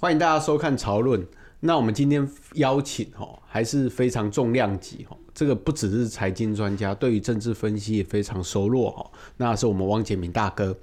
欢迎大家收看《潮论》。那我们今天邀请哈，还是非常重量级哦。这个不只是财经专家，对于政治分析也非常熟络哦。那是我们汪洁明大哥。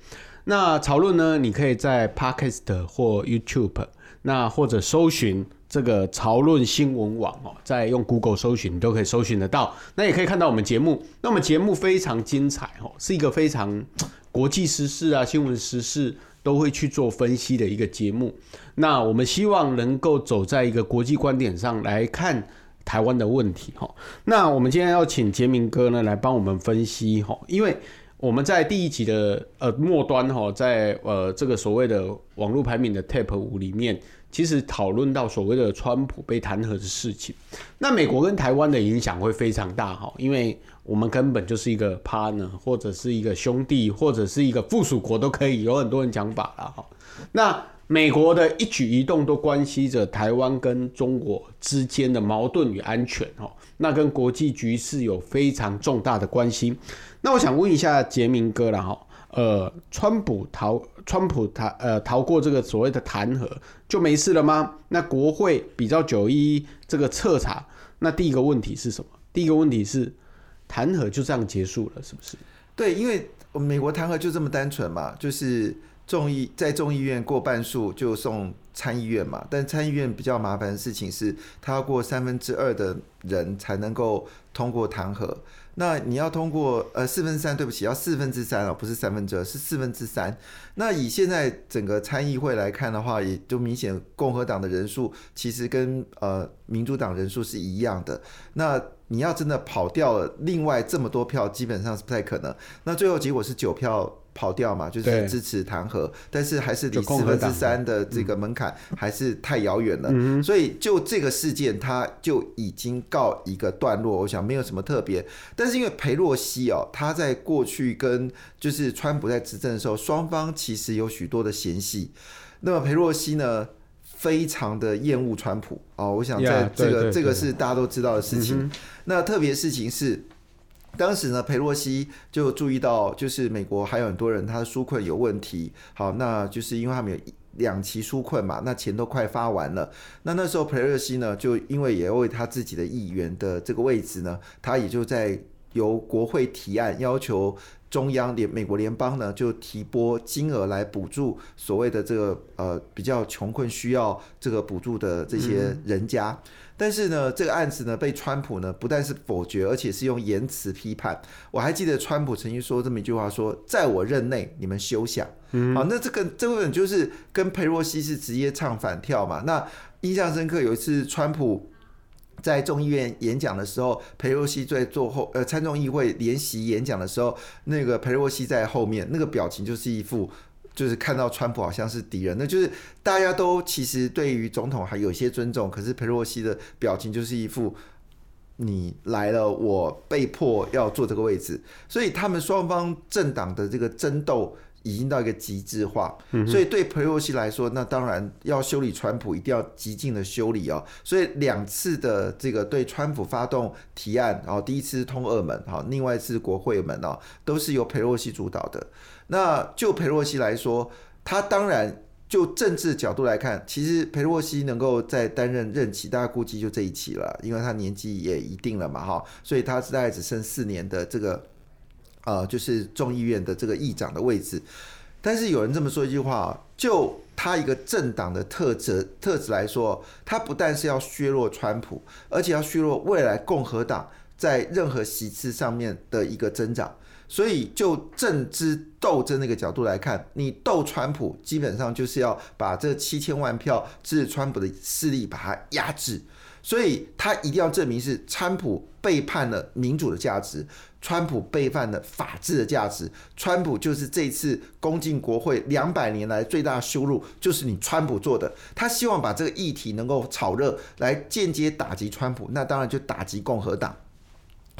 那《潮论》呢，你可以在 Podcast 或 YouTube，那或者搜寻这个《潮论新闻网》哦，在用 Google 搜寻，你都可以搜寻得到。那也可以看到我们节目。那我们节目非常精彩哦，是一个非常国际时事啊、新闻时事。都会去做分析的一个节目，那我们希望能够走在一个国际观点上来看台湾的问题哈。那我们今天要请杰明哥呢来帮我们分析哈，因为我们在第一集的呃末端哈，在呃这个所谓的网络排名的 tap 五里面，其实讨论到所谓的川普被弹劾的事情，那美国跟台湾的影响会非常大哈，因为。我们根本就是一个 partner，或者是一个兄弟，或者是一个附属国都可以，有很多人讲法了哈。那美国的一举一动都关系着台湾跟中国之间的矛盾与安全哦，那跟国际局势有非常重大的关系。那我想问一下杰明哥了哈，呃，川普逃，川普逃，呃，逃过这个所谓的弹劾就没事了吗？那国会比较九一一这个彻查，那第一个问题是什么？第一个问题是。弹劾就这样结束了，是不是？对，因为美国弹劾就这么单纯嘛，就是众议在众议院过半数就送参议院嘛。但参议院比较麻烦的事情是，他要过三分之二的人才能够通过弹劾。那你要通过呃四分之三，对不起，要四分之三哦，不是三分之二，是四分之三。那以现在整个参议会来看的话，也就明显共和党的人数其实跟呃民主党人数是一样的。那你要真的跑掉了另外这么多票，基本上是不太可能。那最后结果是九票。跑掉嘛，就是支持弹劾，但是还是离四分之三的这个门槛还是太遥远了。嗯、所以就这个事件，它就已经告一个段落。我想没有什么特别，但是因为裴洛西哦，他在过去跟就是川普在执政的时候，双方其实有许多的嫌隙。那么裴洛西呢，非常的厌恶川普哦，我想在这个这个是大家都知道的事情。嗯、那特别事情是。当时呢，佩洛西就注意到，就是美国还有很多人他的纾困有问题。好，那就是因为他们有两期纾困嘛，那钱都快发完了。那那时候佩洛西呢，就因为也为他自己的议员的这个位置呢，他也就在由国会提案要求中央联美国联邦呢，就提拨金额来补助所谓的这个呃比较穷困需要这个补助的这些人家。嗯但是呢，这个案子呢被川普呢不但是否决，而且是用言辞批判。我还记得川普曾经说这么一句话说：“在我任内，你们休想。”嗯，好，那这个这部分就是跟佩洛西是直接唱反调嘛。那印象深刻，有一次川普在众议院演讲的时候，裴洛西在坐后呃参众议会联席演讲的时候，那个裴洛西在后面，那个表情就是一副。就是看到川普好像是敌人，那就是大家都其实对于总统还有些尊重，可是裴洛西的表情就是一副你来了，我被迫要坐这个位置，所以他们双方政党的这个争斗已经到一个极致化，所以对佩洛西来说，那当然要修理川普，一定要极尽的修理哦。所以两次的这个对川普发动提案，然后第一次是通俄门，好，另外一次国会门哦，都是由佩洛西主导的。那就佩洛西来说，他当然就政治角度来看，其实佩洛西能够再担任任期，大家估计就这一期了，因为他年纪也一定了嘛，哈，所以他大概只剩四年的这个，呃，就是众议院的这个议长的位置。但是有人这么说一句话，就他一个政党的特质特质来说，他不但是要削弱川普，而且要削弱未来共和党在任何席次上面的一个增长。所以，就政治斗争那个角度来看，你斗川普，基本上就是要把这七千万票支持川普的势力把它压制。所以，他一定要证明是川普背叛了民主的价值，川普背犯的法治的价值，川普就是这次攻进国会两百年来最大的羞辱，就是你川普做的。他希望把这个议题能够炒热，来间接打击川普，那当然就打击共和党。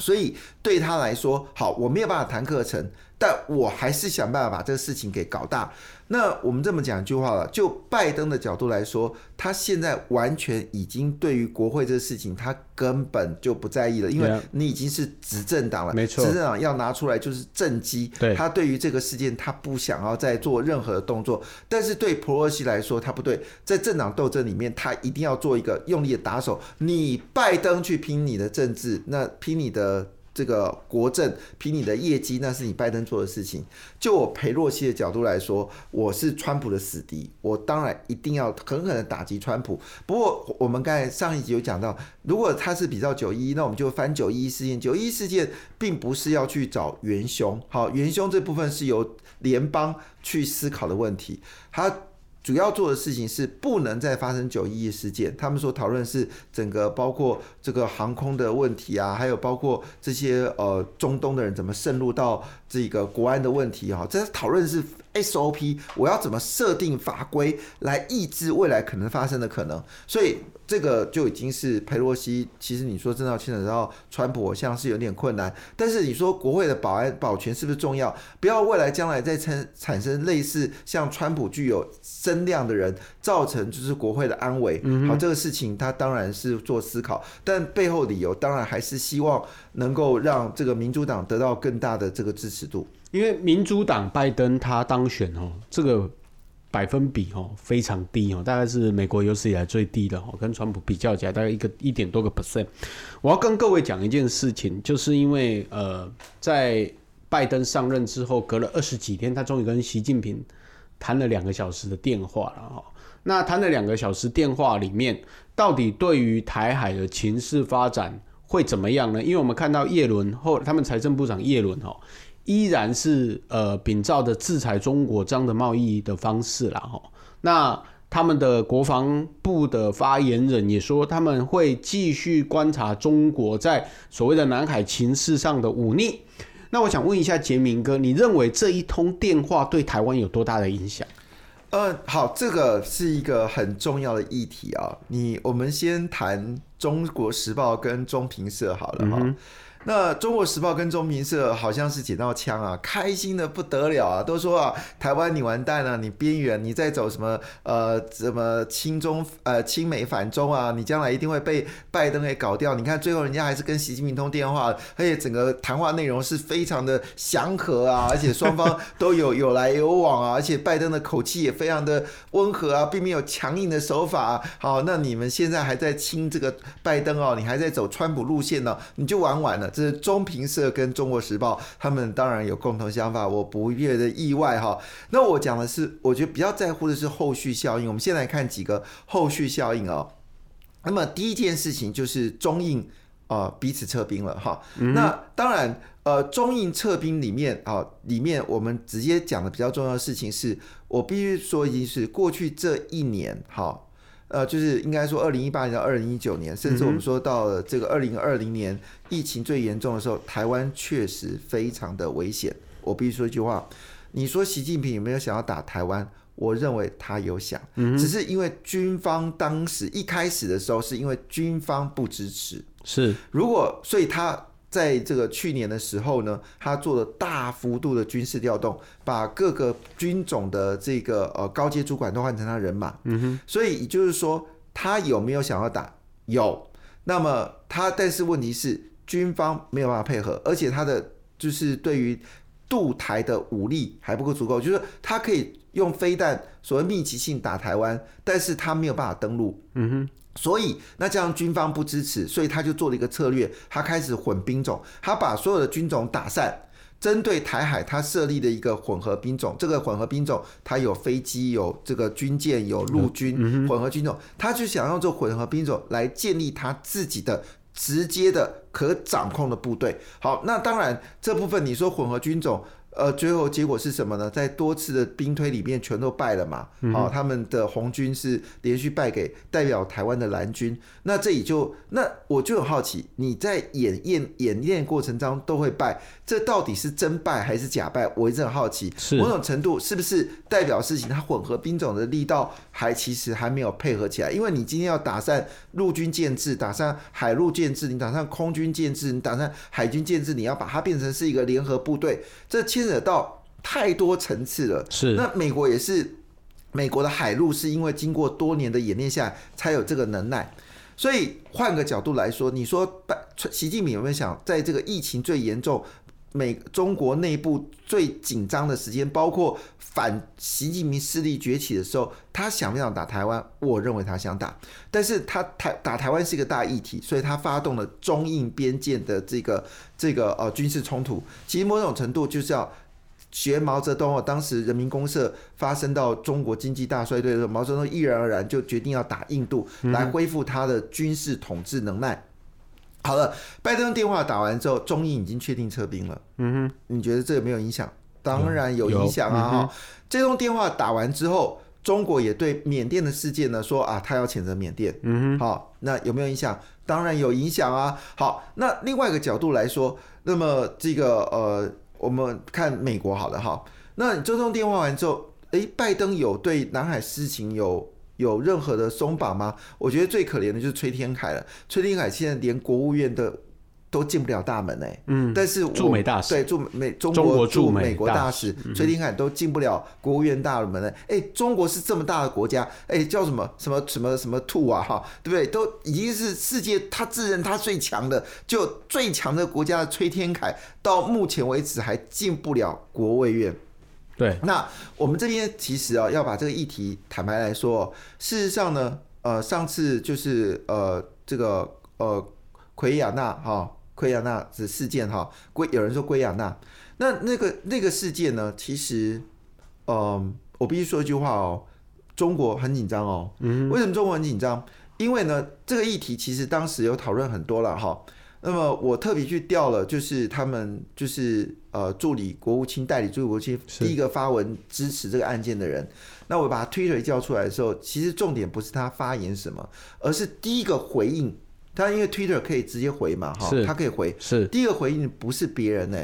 所以对他来说，好，我没有办法谈课程，但我还是想办法把这个事情给搞大。那我们这么讲一句话了，就拜登的角度来说，他现在完全已经对于国会这个事情，他根本就不在意了，因为你已经是执政党了，没错，执政党要拿出来就是政绩。对，他对于这个事件，他不想要再做任何的动作。但是对普洛西来说，他不对，在政党斗争里面，他一定要做一个用力的打手。你拜登去拼你的政治，那拼你的。这个国政凭你的业绩，那是你拜登做的事情。就我裴洛西的角度来说，我是川普的死敌，我当然一定要狠狠的打击川普。不过我们刚才上一集有讲到，如果他是比照九一一，那我们就翻九一一事件。九一一事件并不是要去找元凶，好，元凶这部分是由联邦去思考的问题，他。主要做的事情是不能再发生九一一事件。他们所讨论是整个包括这个航空的问题啊，还有包括这些呃中东的人怎么渗入到这个国安的问题哈。这讨论是 SOP，我要怎么设定法规来抑制未来可能发生的可能。所以这个就已经是佩洛西。其实你说真的要牵扯到川普，我像是有点困难。但是你说国会的保安保全是不是重要？不要未来将来再产产生类似像川普具有声。量的人造成就是国会的安危，好，这个事情他当然是做思考，但背后理由当然还是希望能够让这个民主党得到更大的这个支持度。因为民主党拜登他当选哦，这个百分比哦非常低哦，大概是美国有史以来最低的哦，跟川普比较起来大概一个一点多个 percent。我要跟各位讲一件事情，就是因为呃，在拜登上任之后，隔了二十几天，他终于跟习近平。谈了两个小时的电话了哈，那谈了两个小时电话里面，到底对于台海的情势发展会怎么样呢？因为我们看到叶伦后，他们财政部长叶伦哈，依然是呃秉照着制裁中国这样的贸易的方式啦哈。那他们的国防部的发言人也说，他们会继续观察中国在所谓的南海情势上的忤逆。那我想问一下杰明哥，你认为这一通电话对台湾有多大的影响？呃，好，这个是一个很重要的议题啊。你我们先谈《中国时报》跟中评社好了哈。嗯那《中国时报》跟中评社好像是捡到枪啊，开心的不得了啊，都说啊，台湾你完蛋了，你边缘，你在走什么呃，什么亲中呃亲美反中啊，你将来一定会被拜登给搞掉。你看最后人家还是跟习近平通电话，而且整个谈话内容是非常的祥和啊，而且双方都有有来有往啊，而且拜登的口气也非常的温和啊，并没有强硬的手法啊。好，那你们现在还在亲这个拜登哦，你还在走川普路线呢，你就玩完了。是中评社跟中国时报，他们当然有共同想法，我不越的意外哈。那我讲的是，我觉得比较在乎的是后续效应。我们先来看几个后续效应哦。那么第一件事情就是中印啊彼此撤兵了哈。那当然呃中印撤兵里面啊里面我们直接讲的比较重要的事情是，我必须说已经是过去这一年哈。呃，就是应该说，二零一八年到二零一九年，甚至我们说到了这个二零二零年疫情最严重的时候，台湾确实非常的危险。我必须说一句话，你说习近平有没有想要打台湾？我认为他有想，只是因为军方当时一开始的时候，是因为军方不支持。是，如果所以他。在这个去年的时候呢，他做了大幅度的军事调动，把各个军种的这个呃高阶主管都换成他人马。嗯哼。所以也就是说，他有没有想要打？有。那么他，但是问题是军方没有办法配合，而且他的就是对于渡台的武力还不够足够，就是他可以用飞弹所谓密集性打台湾，但是他没有办法登陆。嗯哼。所以，那这样军方不支持，所以他就做了一个策略，他开始混兵种，他把所有的军种打散，针对台海，他设立的一个混合兵种。这个混合兵种，它有飞机，有这个军舰，有陆军，混合军种，他就想用这混合兵种来建立他自己的直接的可掌控的部队。好，那当然这部分你说混合军种。呃，最后结果是什么呢？在多次的兵推里面，全都败了嘛。好、嗯哦，他们的红军是连续败给代表台湾的蓝军。那这里就，那我就很好奇，你在演练演练过程当中都会败，这到底是真败还是假败？我一直很好奇。是某种程度是不是代表事情？它混合兵种的力道还其实还没有配合起来。因为你今天要打散陆军建制，打散海陆建制，你打散空军建制，你打散海军建制，你要把它变成是一个联合部队，这牵。牵扯到太多层次了。是，那美国也是，美国的海陆是因为经过多年的演练下才有这个能耐。所以换个角度来说，你说习近平有没有想，在这个疫情最严重？美中国内部最紧张的时间，包括反习近平势力崛起的时候，他想不想打台湾？我认为他想打，但是他台打台湾是一个大议题，所以他发动了中印边界的这个这个呃军事冲突。其实某种程度就是要学毛泽东哦，当时人民公社发生到中国经济大衰退的时候，毛泽东毅然而然就决定要打印度，来恢复他的军事统治能耐。好了，拜登电话打完之后，中印已经确定撤兵了。嗯哼，你觉得这有没有影响？当然有影响啊！哈、嗯，这通电话打完之后，中国也对缅甸的事件呢说啊，他要谴责缅甸。嗯哼，好，那有没有影响？当然有影响啊！好，那另外一个角度来说，那么这个呃，我们看美国好了哈。那你这通电话完之后，诶，拜登有对南海事情有？有任何的松绑吗？我觉得最可怜的就是崔天凯了。崔天凯现在连国务院的都进不了大门哎。嗯。但是驻美大使对驻美中国驻美国大使崔天凯都进不了国务院大门了。哎，中国是这么大的国家，哎，叫什么什么什么什么兔啊哈，对不对？都已经是世界他自认他最强的，就最强的国家的崔天凯，到目前为止还进不了国务院。对，那我们这边其实啊，要把这个议题坦白来说，事实上呢，呃，上次就是呃，这个呃，奎亚娜哈，奎亚娜的事件哈，圭有人说圭亚娜，那那个那个事件呢，其实，嗯、呃，我必须说一句话哦，中国很紧张哦，嗯，为什么中国很紧张？因为呢，这个议题其实当时有讨论很多了哈。那么我特别去调了，就是他们就是呃助理国务卿代理助理国务卿第一个发文支持这个案件的人。那我把他 Twitter 叫出来的时候，其实重点不是他发言什么，而是第一个回应他，因为 Twitter 可以直接回嘛，哈，他可以回。是第一个回应不是别人呢，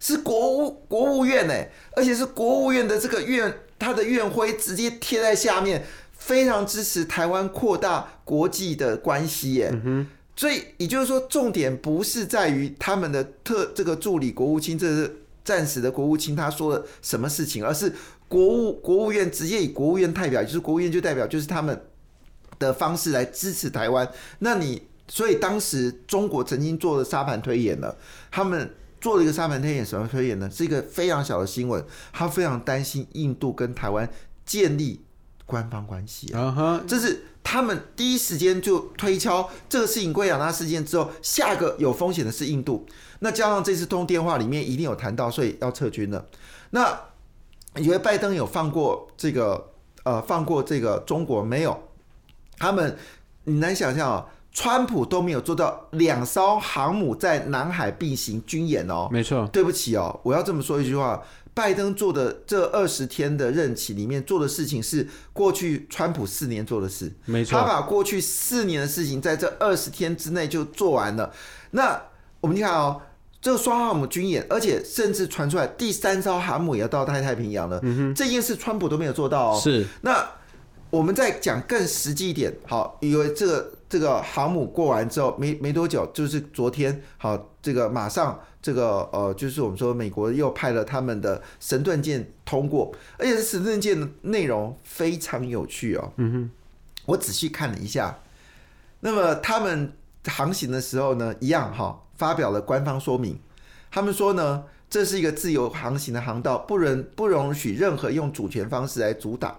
是国务国务院呢，而且是国务院的这个院他的院徽直接贴在下面，非常支持台湾扩大国际的关系耶。嗯所以也就是说，重点不是在于他们的特这个助理国务卿，这是暂时的国务卿，他说了什么事情，而是国务国务院直接以国务院代表，就是国务院就代表就是他们的方式来支持台湾。那你所以当时中国曾经做了沙盘推演了，他们做了一个沙盘推演，什么推演呢？是一个非常小的新闻，他非常担心印度跟台湾建立官方关系啊，这是。他们第一时间就推敲这个事情，圭亚那事件之后，下个有风险的是印度。那加上这次通电话里面一定有谈到，所以要撤军了。那你觉得拜登有放过这个呃放过这个中国没有？他们你难想象啊，川普都没有做到两艘航母在南海并行军演哦。没错，对不起哦，我要这么说一句话。拜登做的这二十天的任期里面做的事情是过去川普四年做的事，没错，他把过去四年的事情在这二十天之内就做完了。那我们看哦，这个双航母军演，而且甚至传出来第三艘航母也要到太太平洋了。嗯，这件事川普都没有做到哦。是，那我们再讲更实际一点，好，因为这个这个航母过完之后没没多久，就是昨天，好，这个马上。这个呃，就是我们说美国又派了他们的神盾舰通过，而且神盾舰的内容非常有趣哦。嗯哼，我仔细看了一下，那么他们航行的时候呢，一样哈，发表了官方说明。他们说呢，这是一个自由航行的航道，不容不容许任何用主权方式来阻挡。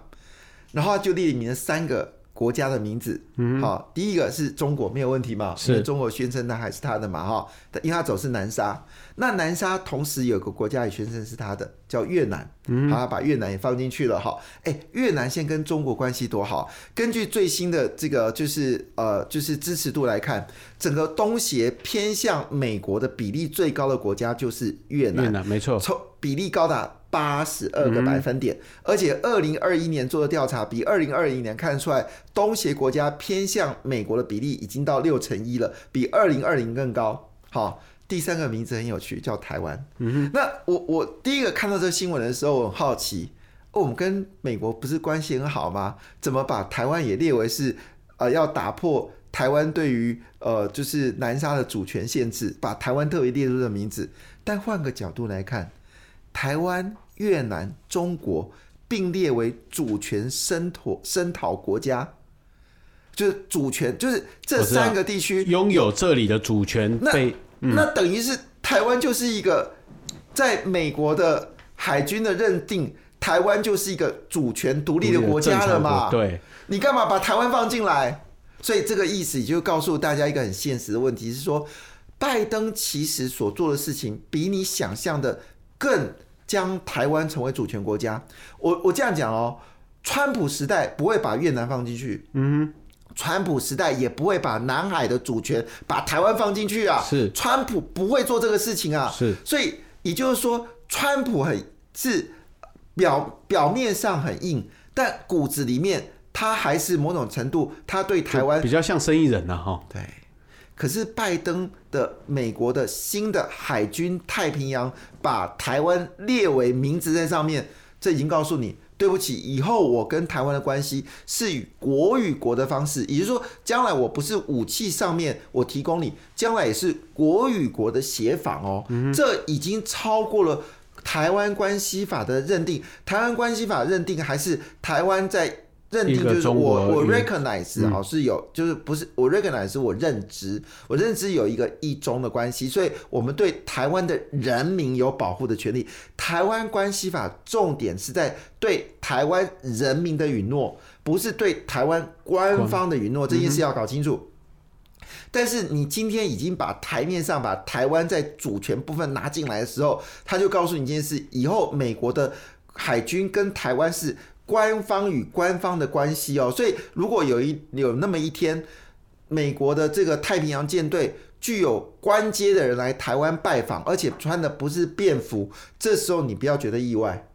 然后就列明了三个。国家的名字，嗯，好，第一个是中国，没有问题嘛？是，因为中国宣称那还是他的嘛，哈，因为他走是南沙，那南沙同时有个国家也宣称是他的，叫越南，嗯，好，把越南也放进去了，哈，哎，越南现在跟中国关系多好？根据最新的这个就是呃就是支持度来看，整个东协偏向美国的比例最高的国家就是越南，越南没错，从比例高达。八十二个百分点，而且二零二一年做的调查比二零二零年看出来，东协国家偏向美国的比例已经到六成一了，比二零二零更高。好，第三个名字很有趣，叫台湾。嗯，那我我第一个看到这个新闻的时候，我很好奇，哦，我们跟美国不是关系很好吗？怎么把台湾也列为是呃要打破台湾对于呃就是南沙的主权限制，把台湾特别列入的名字？但换个角度来看。台湾、越南、中国并列为主权声讨声讨国家，就是主权，就是这三个地区拥有这里的主权被。那、嗯、那等于是台湾就是一个在美国的海军的认定，台湾就是一个主权独立的国家了嘛？对，你干嘛把台湾放进来？所以这个意思也就告诉大家一个很现实的问题是说，拜登其实所做的事情比你想象的更将台湾成为主权国家。我我这样讲哦，川普时代不会把越南放进去，嗯。川普时代也不会把南海的主权把台湾放进去啊，是川普不会做这个事情啊，是，所以也就是说，川普很是表表面上很硬，但骨子里面他还是某种程度他对台湾比较像生意人呐，哈，对。可是拜登的美国的新的海军太平洋把台湾列为名字在上面，这已经告诉你。对不起，以后我跟台湾的关系是以国与国的方式，也就是说，将来我不是武器上面我提供你，将来也是国与国的协防哦。嗯、这已经超过了台湾关系法的认定，台湾关系法认定还是台湾在。认定就是我我 recognize 啊是有就是不是我 recognize 是我认知我认知有一个一中的关系，所以我们对台湾的人民有保护的权利。台湾关系法重点是在对台湾人民的允诺，不是对台湾官方的允诺，这件事要搞清楚。但是你今天已经把台面上把台湾在主权部分拿进来的时候，他就告诉你一件事：以后美国的海军跟台湾是。官方与官方的关系哦，所以如果有一有那么一天，美国的这个太平洋舰队具有官阶的人来台湾拜访，而且穿的不是便服，这时候你不要觉得意外，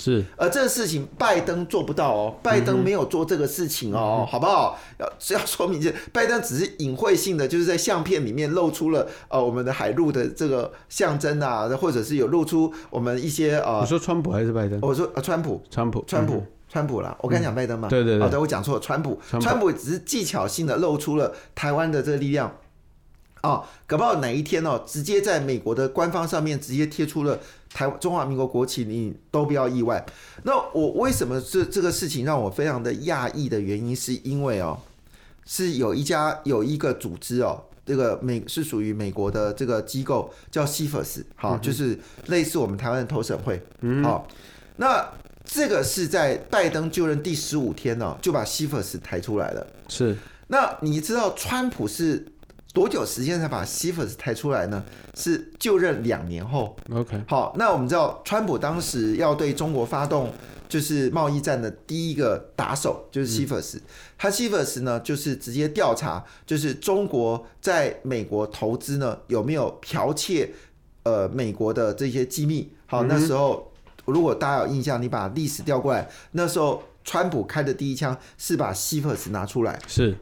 是。而这个事情拜登做不到哦，拜登没有做这个事情哦，嗯、好不好？要是要说明，就拜登只是隐晦性的，就是在相片里面露出了呃我们的海陆的这个象征啊，或者是有露出我们一些呃，我说川普还是拜登？我说呃川普，川普，川普。嗯川普啦，我刚才讲拜登嘛，对对对，我讲错了，川普，川普只是技巧性的露出了台湾的这个力量，啊，搞不好哪一天哦，直接在美国的官方上面直接贴出了台中华民国国旗，你都不要意外。那我为什么这这个事情让我非常的讶异的原因，是因为哦，是有一家有一个组织哦，这个美是属于美国的这个机构叫 CFIUS，好，就是类似我们台湾的投审会，嗯，好，那。这个是在拜登就任第十五天呢，就把 CFIUS 抬出来了。是，那你知道川普是多久时间才把 CFIUS 抬出来呢？是就任两年后。OK，好，那我们知道川普当时要对中国发动就是贸易战的第一个打手就是 CFIUS，嗯，他 CFIUS 呢就是直接调查，就是中国在美国投资呢有没有剽窃呃美国的这些机密。好，那时候。嗯如果大家有印象，你把历史调过来，那时候川普开的第一枪是把 CFIUS 拿出来，是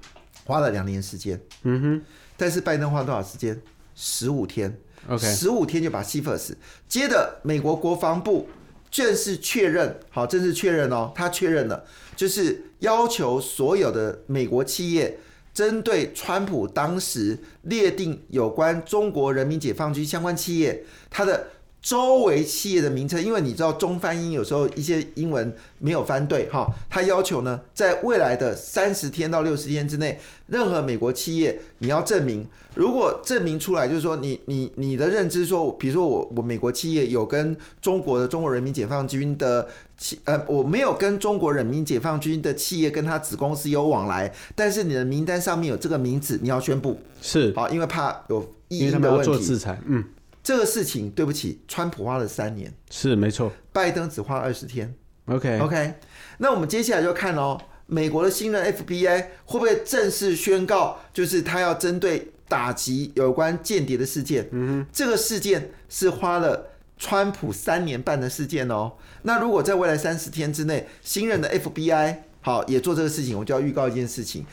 花了两年时间。嗯哼，但是拜登花多少时间？十五天。OK，十五天就把 c f i r s。接着，美国国防部正式确认，好，正式确认哦，他确认了，就是要求所有的美国企业，针对川普当时列定有关中国人民解放军相关企业，他的。周围企业的名称，因为你知道中翻英有时候一些英文没有翻对哈，他要求呢，在未来的三十天到六十天之内，任何美国企业你要证明，如果证明出来就是说你你你的认知说，比如说我我美国企业有跟中国的中国人民解放军的企呃我没有跟中国人民解放军的企业跟他子公司有往来，但是你的名单上面有这个名字，你要宣布。是。好，因为怕有异议的问题，因为他们要做制裁，嗯。这个事情，对不起，川普花了三年，是没错，拜登只花了二十天。OK OK，那我们接下来就看哦，美国的新任 FBI 会不会正式宣告，就是他要针对打击有关间谍的事件。嗯哼，这个事件是花了川普三年半的事件哦。那如果在未来三十天之内，新任的 FBI 好也做这个事情，我就要预告一件事情。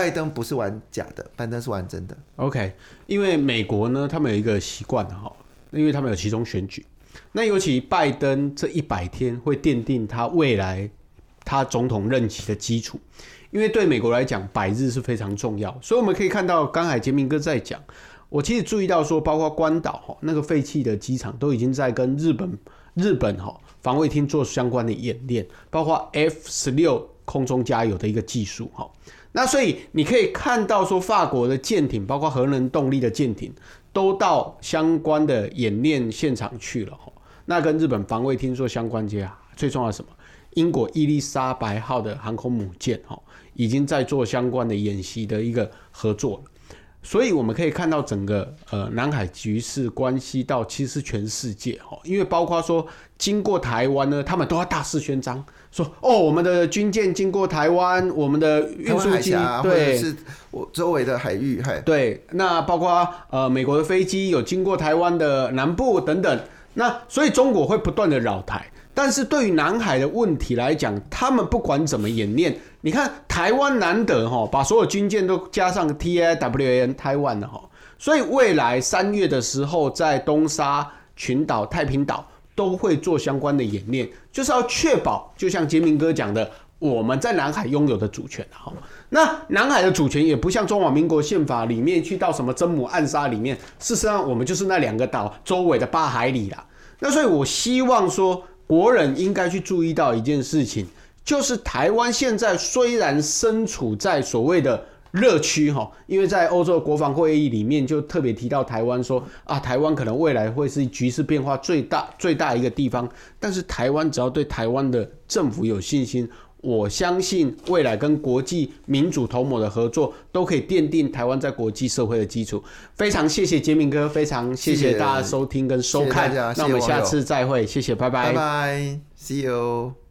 拜登不是玩假的，拜登是玩真的。OK，因为美国呢，他们有一个习惯哈，因为他们有其中选举，那尤其拜登这一百天会奠定他未来他总统任期的基础，因为对美国来讲，百日是非常重要。所以我们可以看到，刚才杰明哥在讲，我其实注意到说，包括关岛哈那个废弃的机场都已经在跟日本。日本哈防卫厅做相关的演练，包括 F 十六空中加油的一个技术哈。那所以你可以看到说，法国的舰艇，包括核能动力的舰艇，都到相关的演练现场去了哈。那跟日本防卫厅说相关接啊，最重要的什么？英国伊丽莎白号的航空母舰哈，已经在做相关的演习的一个合作。所以我们可以看到整个呃南海局势关系到其实全世界哦，因为包括说经过台湾呢，他们都要大肆宣张说哦，我们的军舰经过台湾，我们的运输机对，是我周围的海域，对，那包括呃美国的飞机有经过台湾的南部等等，那所以中国会不断的扰台。但是对于南海的问题来讲，他们不管怎么演练，你看台湾难得哈，把所有军舰都加上 T I W A N 台湾的哈，所以未来三月的时候，在东沙群岛、太平岛都会做相关的演练，就是要确保，就像杰明哥讲的，我们在南海拥有的主权哈。那南海的主权也不像中华民国宪法里面去到什么真母暗沙里面，事实上我们就是那两个岛周围的八海里啦。那所以我希望说。国人应该去注意到一件事情，就是台湾现在虽然身处在所谓的热区哈，因为在欧洲国防会议里面就特别提到台湾说啊，台湾可能未来会是局势变化最大最大一个地方，但是台湾只要对台湾的政府有信心，我相信未来跟国际民主同盟的合作都可以奠定台湾在国际社会的基础。非常谢谢杰明哥，非常谢谢大家收听跟收看，谢谢，那我们下次再会，谢谢，拜拜，拜拜，See you。